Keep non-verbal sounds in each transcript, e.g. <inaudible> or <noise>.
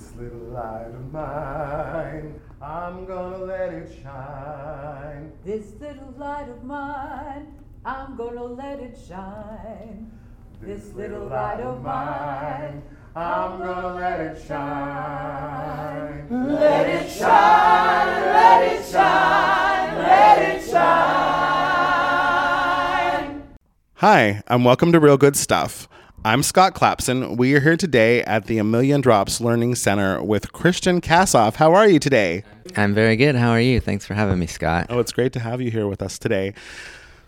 This little light of mine, I'm gonna let it shine. This little light of mine, I'm gonna let it shine. This little light of mine, I'm gonna let it shine. let it shine, let it shine, let it shine. Hi, and welcome to Real Good Stuff. I'm Scott Clapson. We are here today at the A Million Drops Learning Center with Christian Kassoff. How are you today? I'm very good. How are you? Thanks for having me, Scott. Oh, it's great to have you here with us today.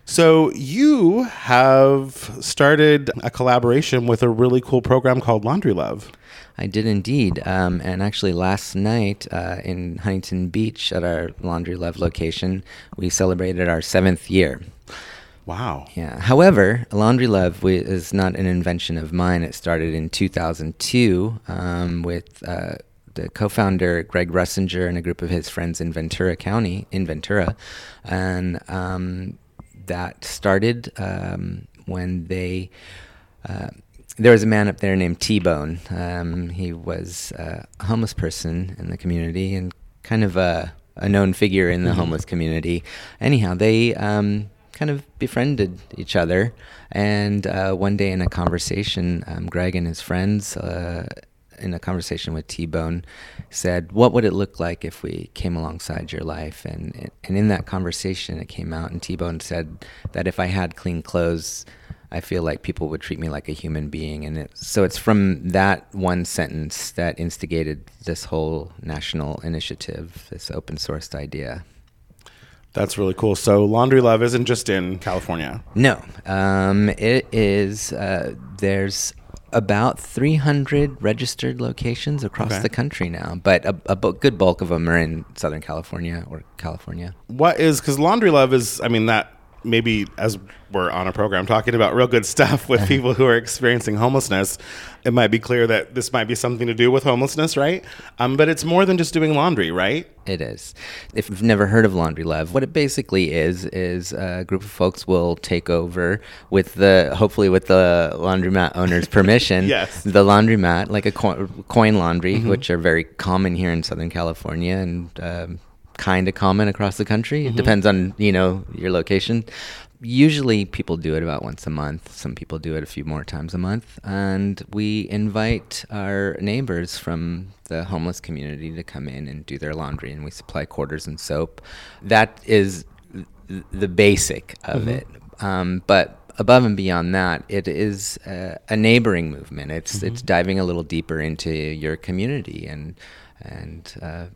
So, you have started a collaboration with a really cool program called Laundry Love. I did indeed. Um, and actually, last night uh, in Huntington Beach at our Laundry Love location, we celebrated our seventh year. Wow. Yeah. However, Laundry Love is not an invention of mine. It started in 2002 um, with uh, the co-founder Greg Russinger and a group of his friends in Ventura County, in Ventura, and um, that started um, when they. Uh, there was a man up there named T Bone. Um, he was uh, a homeless person in the community and kind of a, a known figure in the homeless community. Anyhow, they um, kind of befriended each other. And uh, one day in a conversation, um, Greg and his friends, uh, in a conversation with T Bone, said, "What would it look like if we came alongside your life?" And and in that conversation, it came out, and T Bone said that if I had clean clothes. I feel like people would treat me like a human being, and it, so it's from that one sentence that instigated this whole national initiative, this open sourced idea. That's really cool. So, Laundry Love isn't just in California. No, um, it is. Uh, there's about 300 registered locations across Okay. the country now, but a, a good bulk of them are in Southern California or California. What is, because Laundry Love is, I mean, that maybe as we're on a program talking about real good stuff with people who are experiencing homelessness, it might be clear that this might be something to do with homelessness, right? Um, but it's more than just doing laundry, right? It is. If you've never heard of Laundry Love, what it basically is is a group of folks will take over with the hopefully with the laundromat owner's <laughs> permission. Yes. The laundromat, like a co- coin laundry, which are very common here in Southern California and um, kind of common across the country. It depends on you know your location. Usually, people do it about once a month. Some people do it a few more times a month, and we invite our neighbors from the homeless community to come in and do their laundry, and we supply quarters and soap. That is the basic of it. Um, but above and beyond that, it is uh, a neighboring movement. It's it's diving a little deeper into your community and and uh,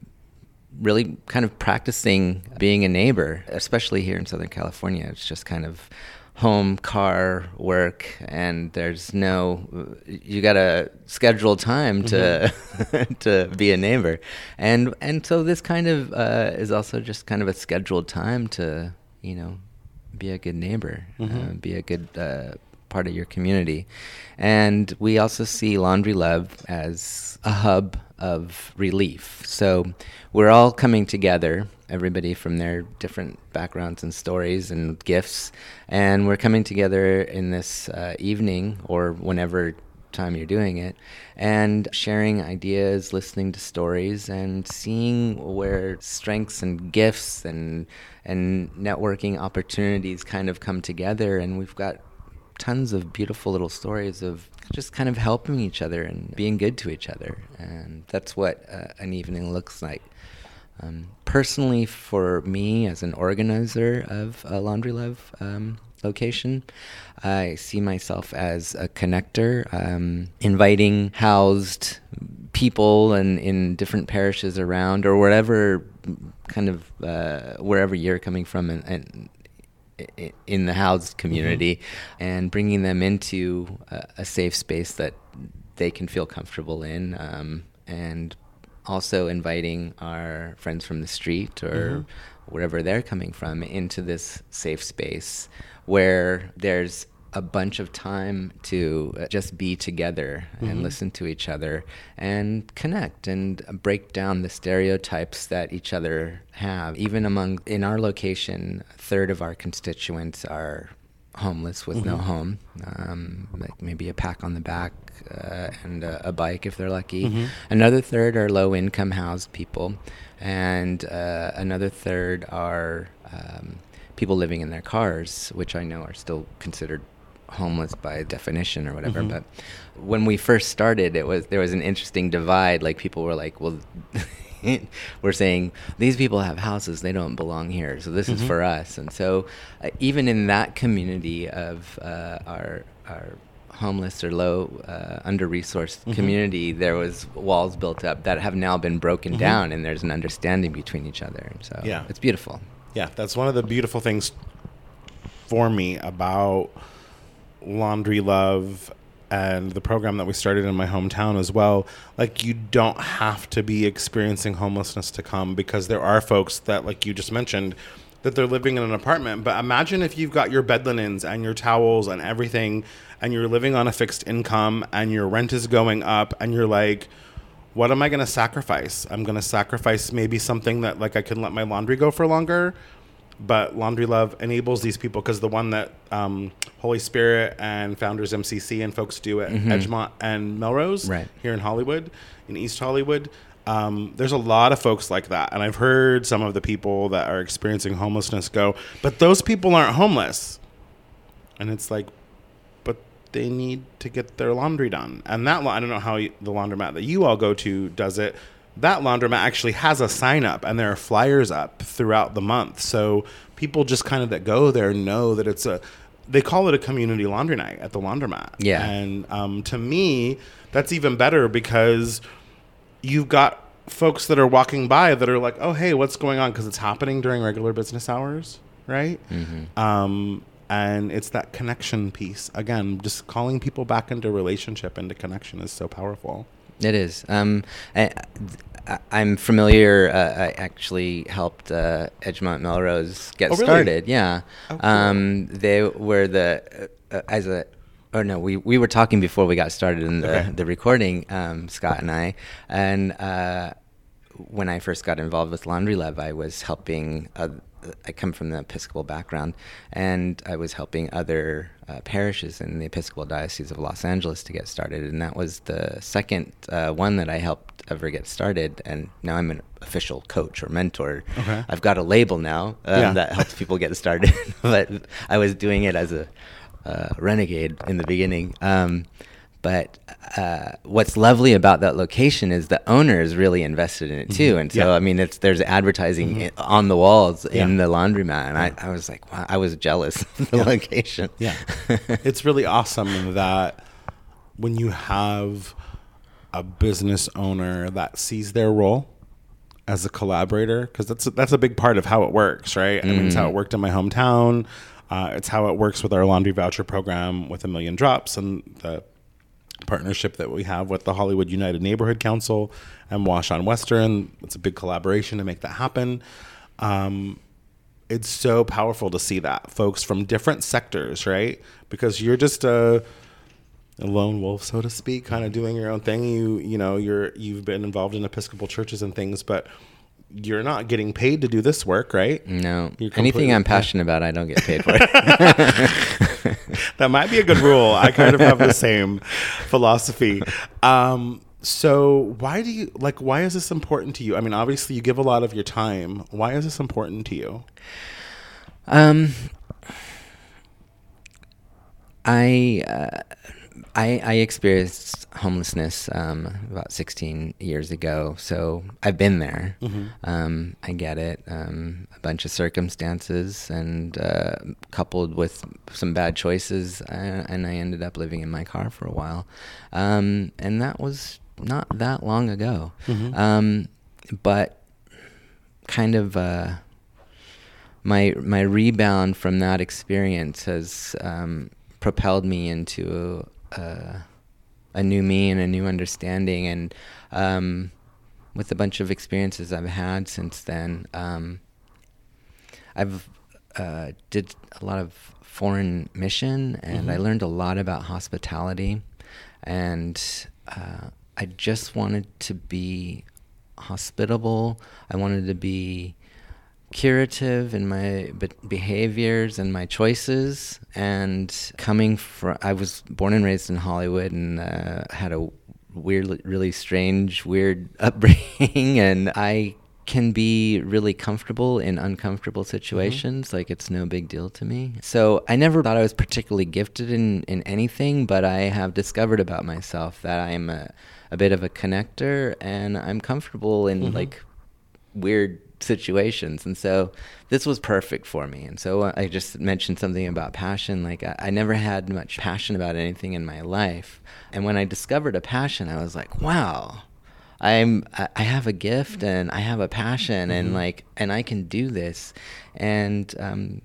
really kind of practicing being a neighbor, especially here in Southern California. It's just kind of home, car, work, and there's no you got to schedule time to <laughs> to be a neighbor, and and so this kind of uh, is also just kind of a scheduled time to you know be a good neighbor, uh, be a good uh, part of your community. And we also see Laundry Love as a hub of relief. So we're all coming together, everybody from their different backgrounds and stories and gifts, and we're coming together in this uh, evening or whenever time you're doing it and sharing ideas listening to stories and seeing where strengths and gifts and and networking opportunities kind of come together and we've got tons of beautiful little stories of just kind of helping each other and being good to each other. And that's what uh, an evening looks like. Um, personally, for me as an organizer of a Laundry Love um, location, I see myself as a connector, um, inviting housed people and in different parishes around or wherever kind of uh, wherever you're coming from and, and in the housed community and bringing them into a, a safe space that they can feel comfortable in um, and also inviting our friends from the street or wherever they're coming from into this safe space where there's a bunch of time to uh, just be together and listen to each other and connect and break down the stereotypes that each other have. Even among, in our location, a third of our constituents are homeless with no home, um, like maybe a pack on the back uh, and a, a bike if they're lucky. Another third are low income housed people, and uh, another third are um, people living in their cars, which I know are still considered homeless by definition or whatever. But when we first started, it was there was an interesting divide. Like people were like, well. <laughs> we're saying these people have houses they don't belong here so this is for us and so uh, even in that community of uh, our our homeless or low uh, under resourced community there was walls built up that have now been broken down and there's an understanding between each other so Yeah. it's beautiful Yeah, that's one of the beautiful things for me about Laundry Love and the program that we started in my hometown as well. Like, you don't have to be experiencing homelessness to come because there are folks that, like you just mentioned, that they're living in an apartment. But imagine if you've got your bed linens and your towels and everything, and you're living on a fixed income and your rent is going up, and you're like, what am I going to sacrifice? I'm going to sacrifice maybe something that like I can let my laundry go for longer. But Laundry Love enables these people because the one that um, Holy Spirit and Founders MCC and folks do at Edgemont and Melrose Right. here in Hollywood, in East Hollywood. Um, there's a lot of folks like that. And I've heard some of the people that are experiencing homelessness go, but those people aren't homeless. And it's like, but they need to get their laundry done. And that, I don't know how the laundromat that you all go to does it. That laundromat actually has a sign up and there are flyers up throughout the month. So people just kind of that go there know that it's a, they call it a community laundry night at the laundromat. Yeah. And um, to me, that's even better because you've got folks that are walking by that are like, oh, hey, what's going on? Because it's happening during regular business hours, right? Um, and it's that connection piece. Again, just calling people back into relationship, into connection is so powerful. It is. Um, I, I'm familiar. Uh, I actually helped uh, Edgemont Melrose get Oh, really? started. Yeah. Oh, cool. um, they were the uh, as a. Oh no, we, we were talking before we got started in the, Okay. the recording, um, Scott and I, and uh, when I first got involved with Laundry Love, I was helping. Uh, I come from the Episcopal background, and I was helping other uh, parishes in the Episcopal Diocese of Los Angeles to get started, and that was the second uh, one that I helped ever get started. And now I'm an official coach or mentor. Okay. I've got a label now um, Yeah. that helps people get started, <laughs> but I was doing it as a uh, renegade in the beginning. Um, but uh, what's lovely about that location is the owner is really invested in it too, and so Mm-hmm. Yeah. I mean, it's there's advertising i on the walls in the laundromat, and I, I was like, wow, I was jealous of the location. Yeah. <laughs> it's really awesome that when you have a business owner that sees their role as a collaborator, because that's a, that's a big part of how it works, right? I mean, it's how it worked in my hometown. Uh, it's how it works with our laundry voucher program with a million drops and the partnership that we have with the Hollywood United Neighborhood Council and Wash on Western. It's a big collaboration to make that happen. Um, it's so powerful to see that folks from different sectors, right? Because you're just a, a lone wolf, so to speak, kind of doing your own thing. You you know you're you've been involved in Episcopal churches and things, but you're not getting paid to do this work, right? No, anything I'm passionate about, I don't get paid for. <laughs> <laughs> that might be a good rule. I kind of have the <laughs> same philosophy. Um, so why do you like? Why is this important to you? I mean, obviously you give a lot of your time. Why is this important to you? Um, I, uh, I I experienced homelessness um, about 16 years ago, so I've been there. Um, I get it. Um, a bunch of circumstances, and uh, coupled with some bad choices, uh, and I ended up living in my car for a while, um, and that was not that long ago. Um, but kind of. Uh, my my rebound from that experience has um, propelled me into a, a new me and a new understanding, and um, with a bunch of experiences I've had since then, um, I've uh, did a lot of foreign mission, and I learned a lot about hospitality, and uh, I just wanted to be hospitable. I wanted to be curative in my be- behaviors and my choices. And coming from, I was born and raised in Hollywood and uh, had a weird, really strange, weird <laughs> upbringing. and I can be really comfortable in uncomfortable situations. Mm-hmm. Like it's no big deal to me. So I never thought I was particularly gifted in, in anything, but I have discovered about myself that I'm a, a bit of a connector and I'm comfortable in mm-hmm. like weird situations. And so this was perfect for me. And so I just mentioned something about passion. Like I, I, never had much passion about anything in my life. And when I discovered a passion, I was like, wow, I'm I have a gift and I have a passion and mm-hmm. like and I can do this and um,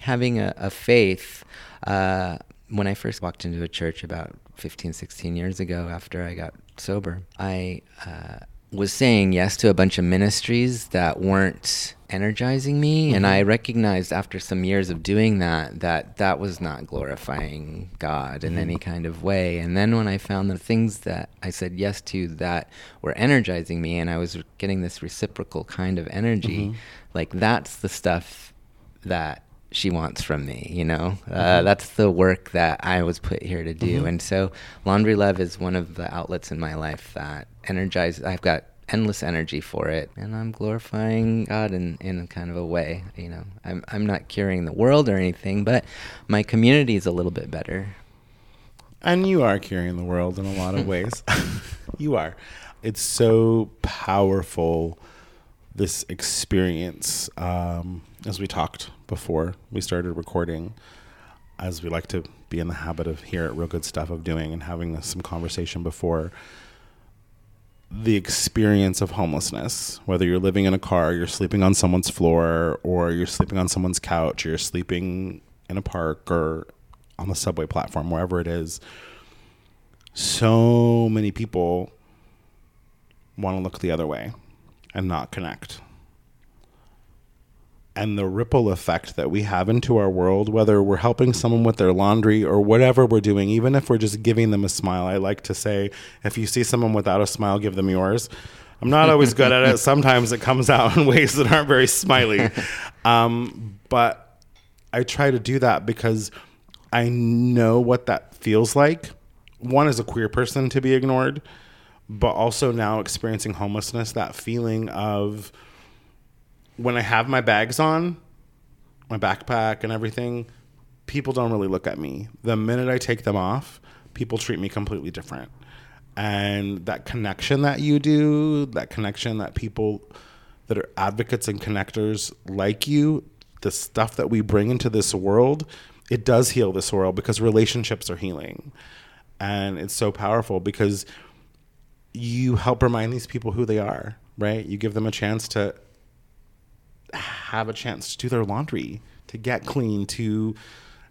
having a, a faith uh, when I first walked into a church about 15 16 years ago after I got sober I uh, was saying yes to a bunch of ministries that weren't energizing me mm-hmm. and i recognized after some years of doing that that that was not glorifying god in mm-hmm. any kind of way and then when i found the things that i said yes to that were energizing me and i was getting this reciprocal kind of energy mm-hmm. like that's the stuff that she wants from me you know uh, mm-hmm. that's the work that i was put here to do mm-hmm. and so laundry love is one of the outlets in my life that energizes. i've got endless energy for it and i'm glorifying god in, in kind of a way you know I'm, I'm not curing the world or anything but my community is a little bit better and you are curing the world in a lot of <laughs> ways <laughs> you are it's so powerful this experience um, as we talked before we started recording as we like to be in the habit of here at real good stuff of doing and having some conversation before the experience of homelessness, whether you're living in a car, you're sleeping on someone's floor, or you're sleeping on someone's couch, or you're sleeping in a park or on the subway platform, wherever it is, so many people want to look the other way and not connect and the ripple effect that we have into our world, whether we're helping someone with their laundry or whatever we're doing, even if we're just giving them a smile. I like to say, if you see someone without a smile, give them yours. I'm not always good at it. <laughs> Sometimes it comes out in ways that aren't very smiley. <laughs> Um, but I try to do that because I know what that feels like. One, as a queer person, to be ignored, but also now experiencing homelessness, that feeling of, when I have my bags on, my backpack and everything, people don't really look at me. The minute I take them off, people treat me completely different. And that connection that you do, that connection that people that are advocates and connectors like you, the stuff that we bring into this world, it does heal this world because relationships are healing. And it's so powerful because you help remind these people who they are, right? You give them a chance to have a chance to do their laundry, to get clean, to,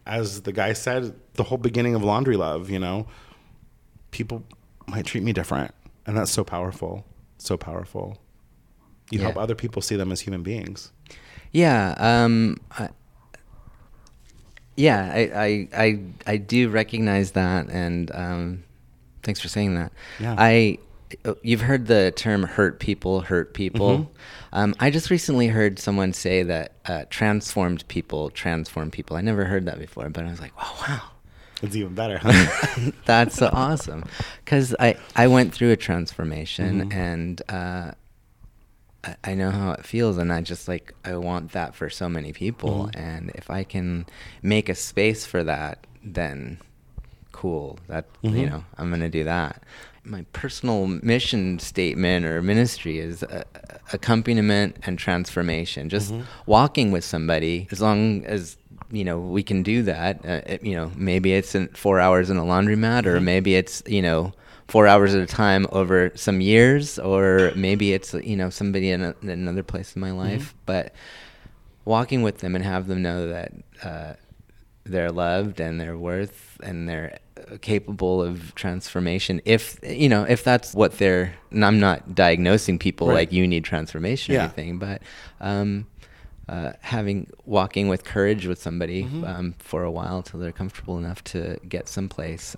as the guy said, the whole beginning of Laundry Love, you know, people might treat me different. And that's so powerful. So powerful. You yeah. help other people see them as human beings. Yeah. Um, I, yeah, I, I, I, I do recognize that. And um, thanks for saying that. Yeah. I, you've heard the term hurt people hurt people. Mm-hmm. Um, I just recently heard someone say that uh, transformed people transform people. I never heard that before, but I was like, oh, wow. It's even better. Huh? <laughs> That's awesome. Because I, I went through a transformation mm-hmm. and uh, I, I, know how it feels. And I just like, I want that for so many people. Mm-hmm. And if I can make a space for that, then cool. That, mm-hmm. you know, I'm going to do that my personal mission statement or ministry is uh, accompaniment and transformation. Just mm-hmm. walking with somebody, as long as you know we can do that. Uh, it, you know, maybe it's in four hours in a laundromat, or mm-hmm. maybe it's you know four hours at a time over some years, or maybe it's you know somebody in, a, in another place in my life. Mm-hmm. But walking with them and have them know that uh, they're loved and they're worth and they're capable of transformation if you know if that's what they're and i'm not diagnosing people right. like you need transformation or anything but um, uh, having walking with courage with somebody mm-hmm. um, for a while till they're comfortable enough to get someplace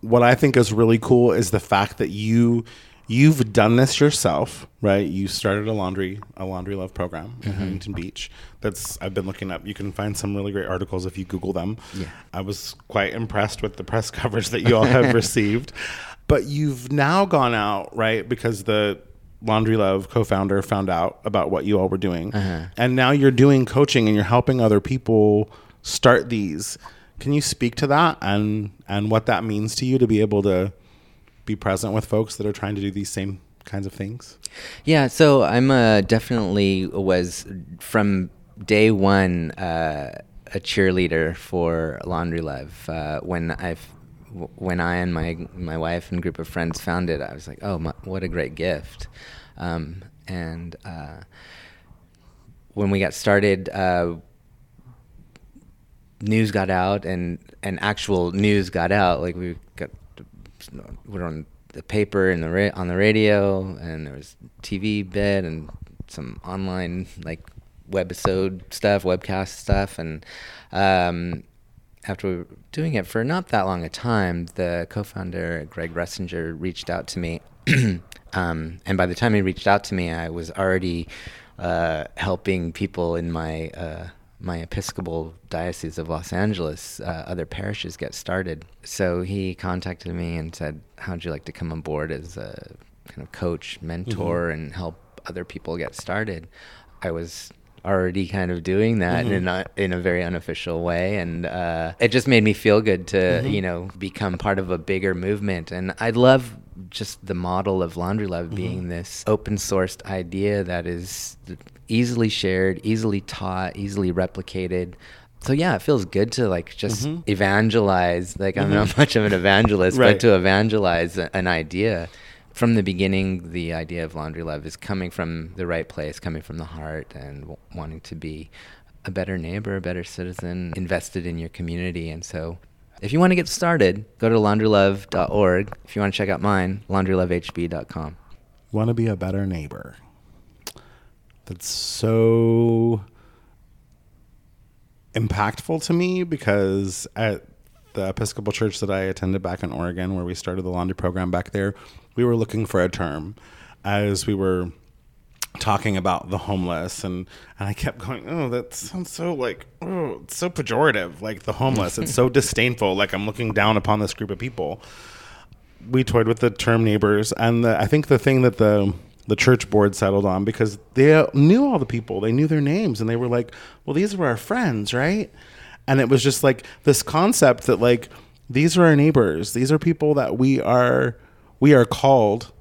what i think is really cool is the fact that you you've done this yourself, right? You started a laundry a laundry love program in Mm-hmm. Huntington Beach. That's I've been looking up. You can find some really great articles if you Google them. Yeah. I was quite impressed with the press <laughs> coverage that you all have <laughs> received. But you've now gone out, right? Because the Laundry Love co-founder found out about what you all were doing, Uh-huh. and now you're doing coaching and you're helping other people start these. Can you speak to that and and what that means to you to be able to be present with folks that are trying to do these same kinds of things? Yeah, so I'm uh, definitely was from day one uh, a cheerleader for Laundry Love. Uh, when I've when I and my my wife and group of friends found it, I was like, oh, my, what a great gift! Um, and uh, when we got started, uh, news got out, and and actual news got out. Like we got we're on the paper and the ra- on the radio, and there was TV bit and some online like webisode stuff, webcast stuff, and um, after we were doing it for not that long a time, the co-founder Greg Russinger reached out to me, <clears throat> um, and by the time he reached out to me, I was already uh, helping people in my uh, my Episcopal Diocese of Los Angeles, uh, other parishes get started. So he contacted me and said, "How'd you like to come on board as a kind of coach, mentor, and help other people get started?" I was already kind of doing that in a in a very unofficial way, and uh, it just made me feel good to you know become part of a bigger movement. And I love just the model of Laundry Love being this open sourced idea that is easily shared, easily taught, easily replicated. So yeah, it feels good to like just mm-hmm. evangelize. Like I'm not mm-hmm. much of an evangelist, Right. but to evangelize an idea. From the beginning, the idea of Laundry Love is coming from the right place, coming from the heart, and w- wanting to be a better neighbor, a better citizen, invested in your community. And so, if you want to get started, go to laundrylove.org. If you want to check out mine, laundrylovehb.com. Want to be a better neighbor. That's so impactful to me because at the Episcopal Church that I attended back in Oregon, where we started the laundry program back there, we were looking for a term as we were talking about the homeless and and I kept going, oh, that sounds so like oh, it's so pejorative, like the homeless. it's so <laughs> disdainful, like I'm looking down upon this group of people. We toyed with the term neighbors, and the, I think the thing that the the church board settled on because they knew all the people, they knew their names, and they were like, well, these were our friends, right? And it was just like this concept that like these are our neighbors, these are people that we are we are called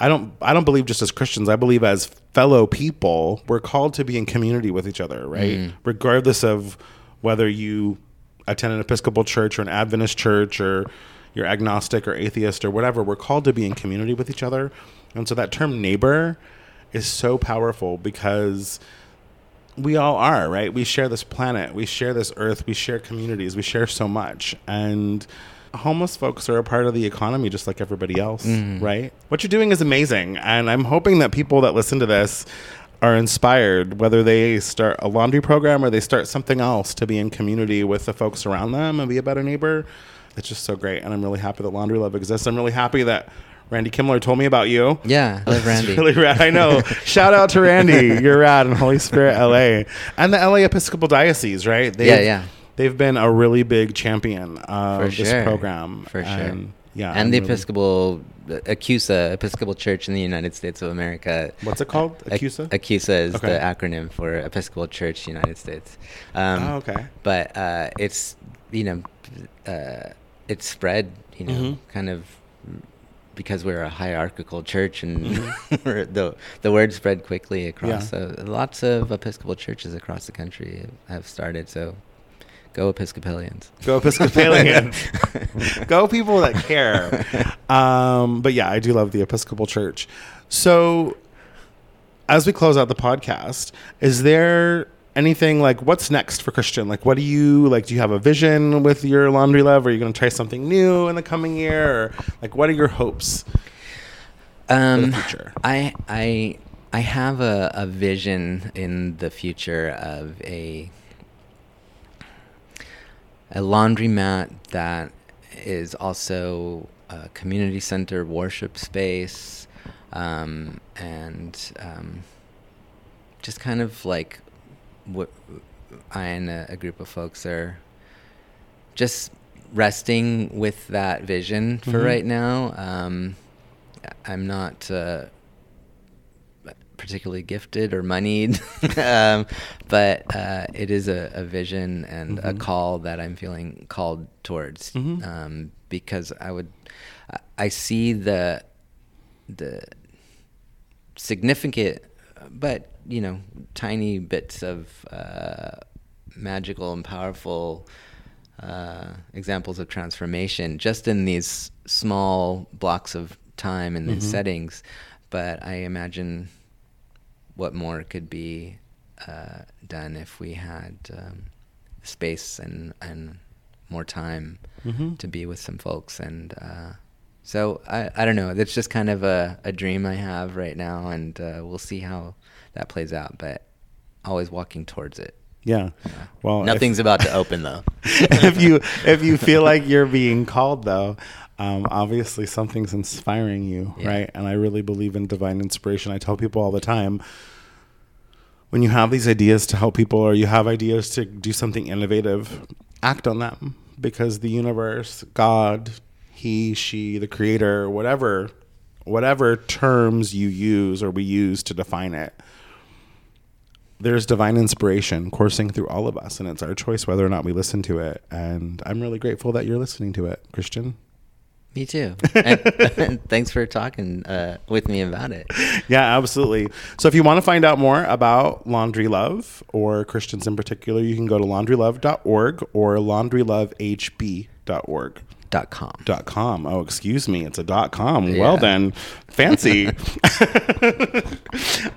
I don't I don't believe just as Christians. I believe as fellow people, we're called to be in community with each other, right? Mm-hmm. Regardless of whether you attend an Episcopal church or an Adventist church or you're agnostic or atheist or whatever, we're called to be in community with each other. And so that term neighbor is so powerful because we all are, right? We share this planet, we share this earth, we share communities, we share so much. And homeless folks are a part of the economy just like everybody else, mm-hmm. right? What you're doing is amazing. And I'm hoping that people that listen to this are inspired, whether they start a laundry program or they start something else to be in community with the folks around them and be a better neighbor. It's just so great. And I'm really happy that Laundry Love exists. I'm really happy that Randy Kimmler told me about you. Yeah, I love <laughs> Randy. Really rad. I know. <laughs> Shout out to Randy. You're rad in Holy Spirit LA. And the LA Episcopal Diocese, right? They've, Yeah, yeah. They've been a really big champion of For this sure. program. For sure. And, yeah. and I'm the really- Episcopal ECUSA, Episcopal Church in the United States of America. What's it called? Ac- ECUSA? ECUSA is Okay. the acronym for Episcopal Church United States. Um, Oh, okay. But uh, it's you know, uh, it's spread you know, Mhm. kind of because we're a hierarchical church and Mm-hmm. <laughs> the the word spread quickly across. So lots of Episcopal churches across the country have started. So go Episcopalians. Go Episcopalians. <laughs> Go people that care. Um, but yeah, I do love the Episcopal Church. So as we close out the podcast, is there anything like what's next for Christian? Like what do you like do you have a vision with your laundry love? Are you gonna try something new in the coming year? Or like what are your hopes? Um, future? I I I have a, a vision in the future of a a laundromat that is also a community center worship space um, and um, just kind of like what I and a, a group of folks are just resting with that vision for Mhm. right now. Um, I'm not uh, particularly gifted or moneyed, <laughs> um, but uh, it is a, a vision and a Mhm. call that I'm feeling called towards Mhm. um, because I would I- I see the the significant but you know tiny bits of uh, magical and powerful uh, examples of transformation just in these small blocks of time in these Mhm. settings but i imagine what more could be uh, done if we had um, space and and more time Mhm. to be with some folks and uh, so I, I don't know. That's just kind of a, a dream i have right now and uh, we'll see how that plays out but always walking towards it. Yeah. Well, if- nothing's about to open though. <laughs> If you if you feel like you're being called though um, obviously something's inspiring you Yeah. right? And i really believe in divine inspiration. I tell people all the time when you have these ideas to help people or you have ideas to do something innovative act on them because the universe god he she the creator whatever whatever terms you use or we use to define it there's divine inspiration coursing through all of us, and it's our choice whether or not we listen to it. And I'm really grateful that you're listening to it, Christian. me too <laughs> and, thanks for talking uh, with me about it Yeah, absolutely. So if you want to find out more about Laundry Love or Christians in particular, you can go to laundrylove.org or laundrylovehb.org. dot com Dot com. Oh, excuse me. It's a dot com. Yeah. Well then, fancy. <laughs>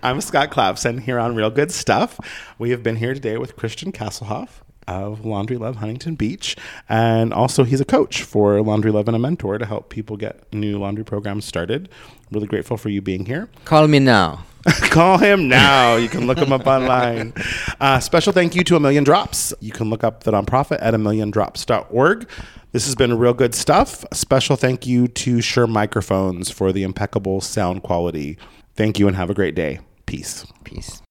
I'm Scott Clapson here on Real Good Stuff. We have been here today with Christian Kasselhoff of Laundry Love Huntington Beach, and also he's a coach for Laundry Love and a mentor to help people get new laundry programs started. Really grateful for you being here. call me now <laughs> Call him now. You can look him up online. Uh, special thank you to A Million Drops. You can look up the nonprofit at a million drops.org. This has been real good stuff. A special thank you to Shure Microphones for the impeccable sound quality. Thank you and have a great day. Peace. peace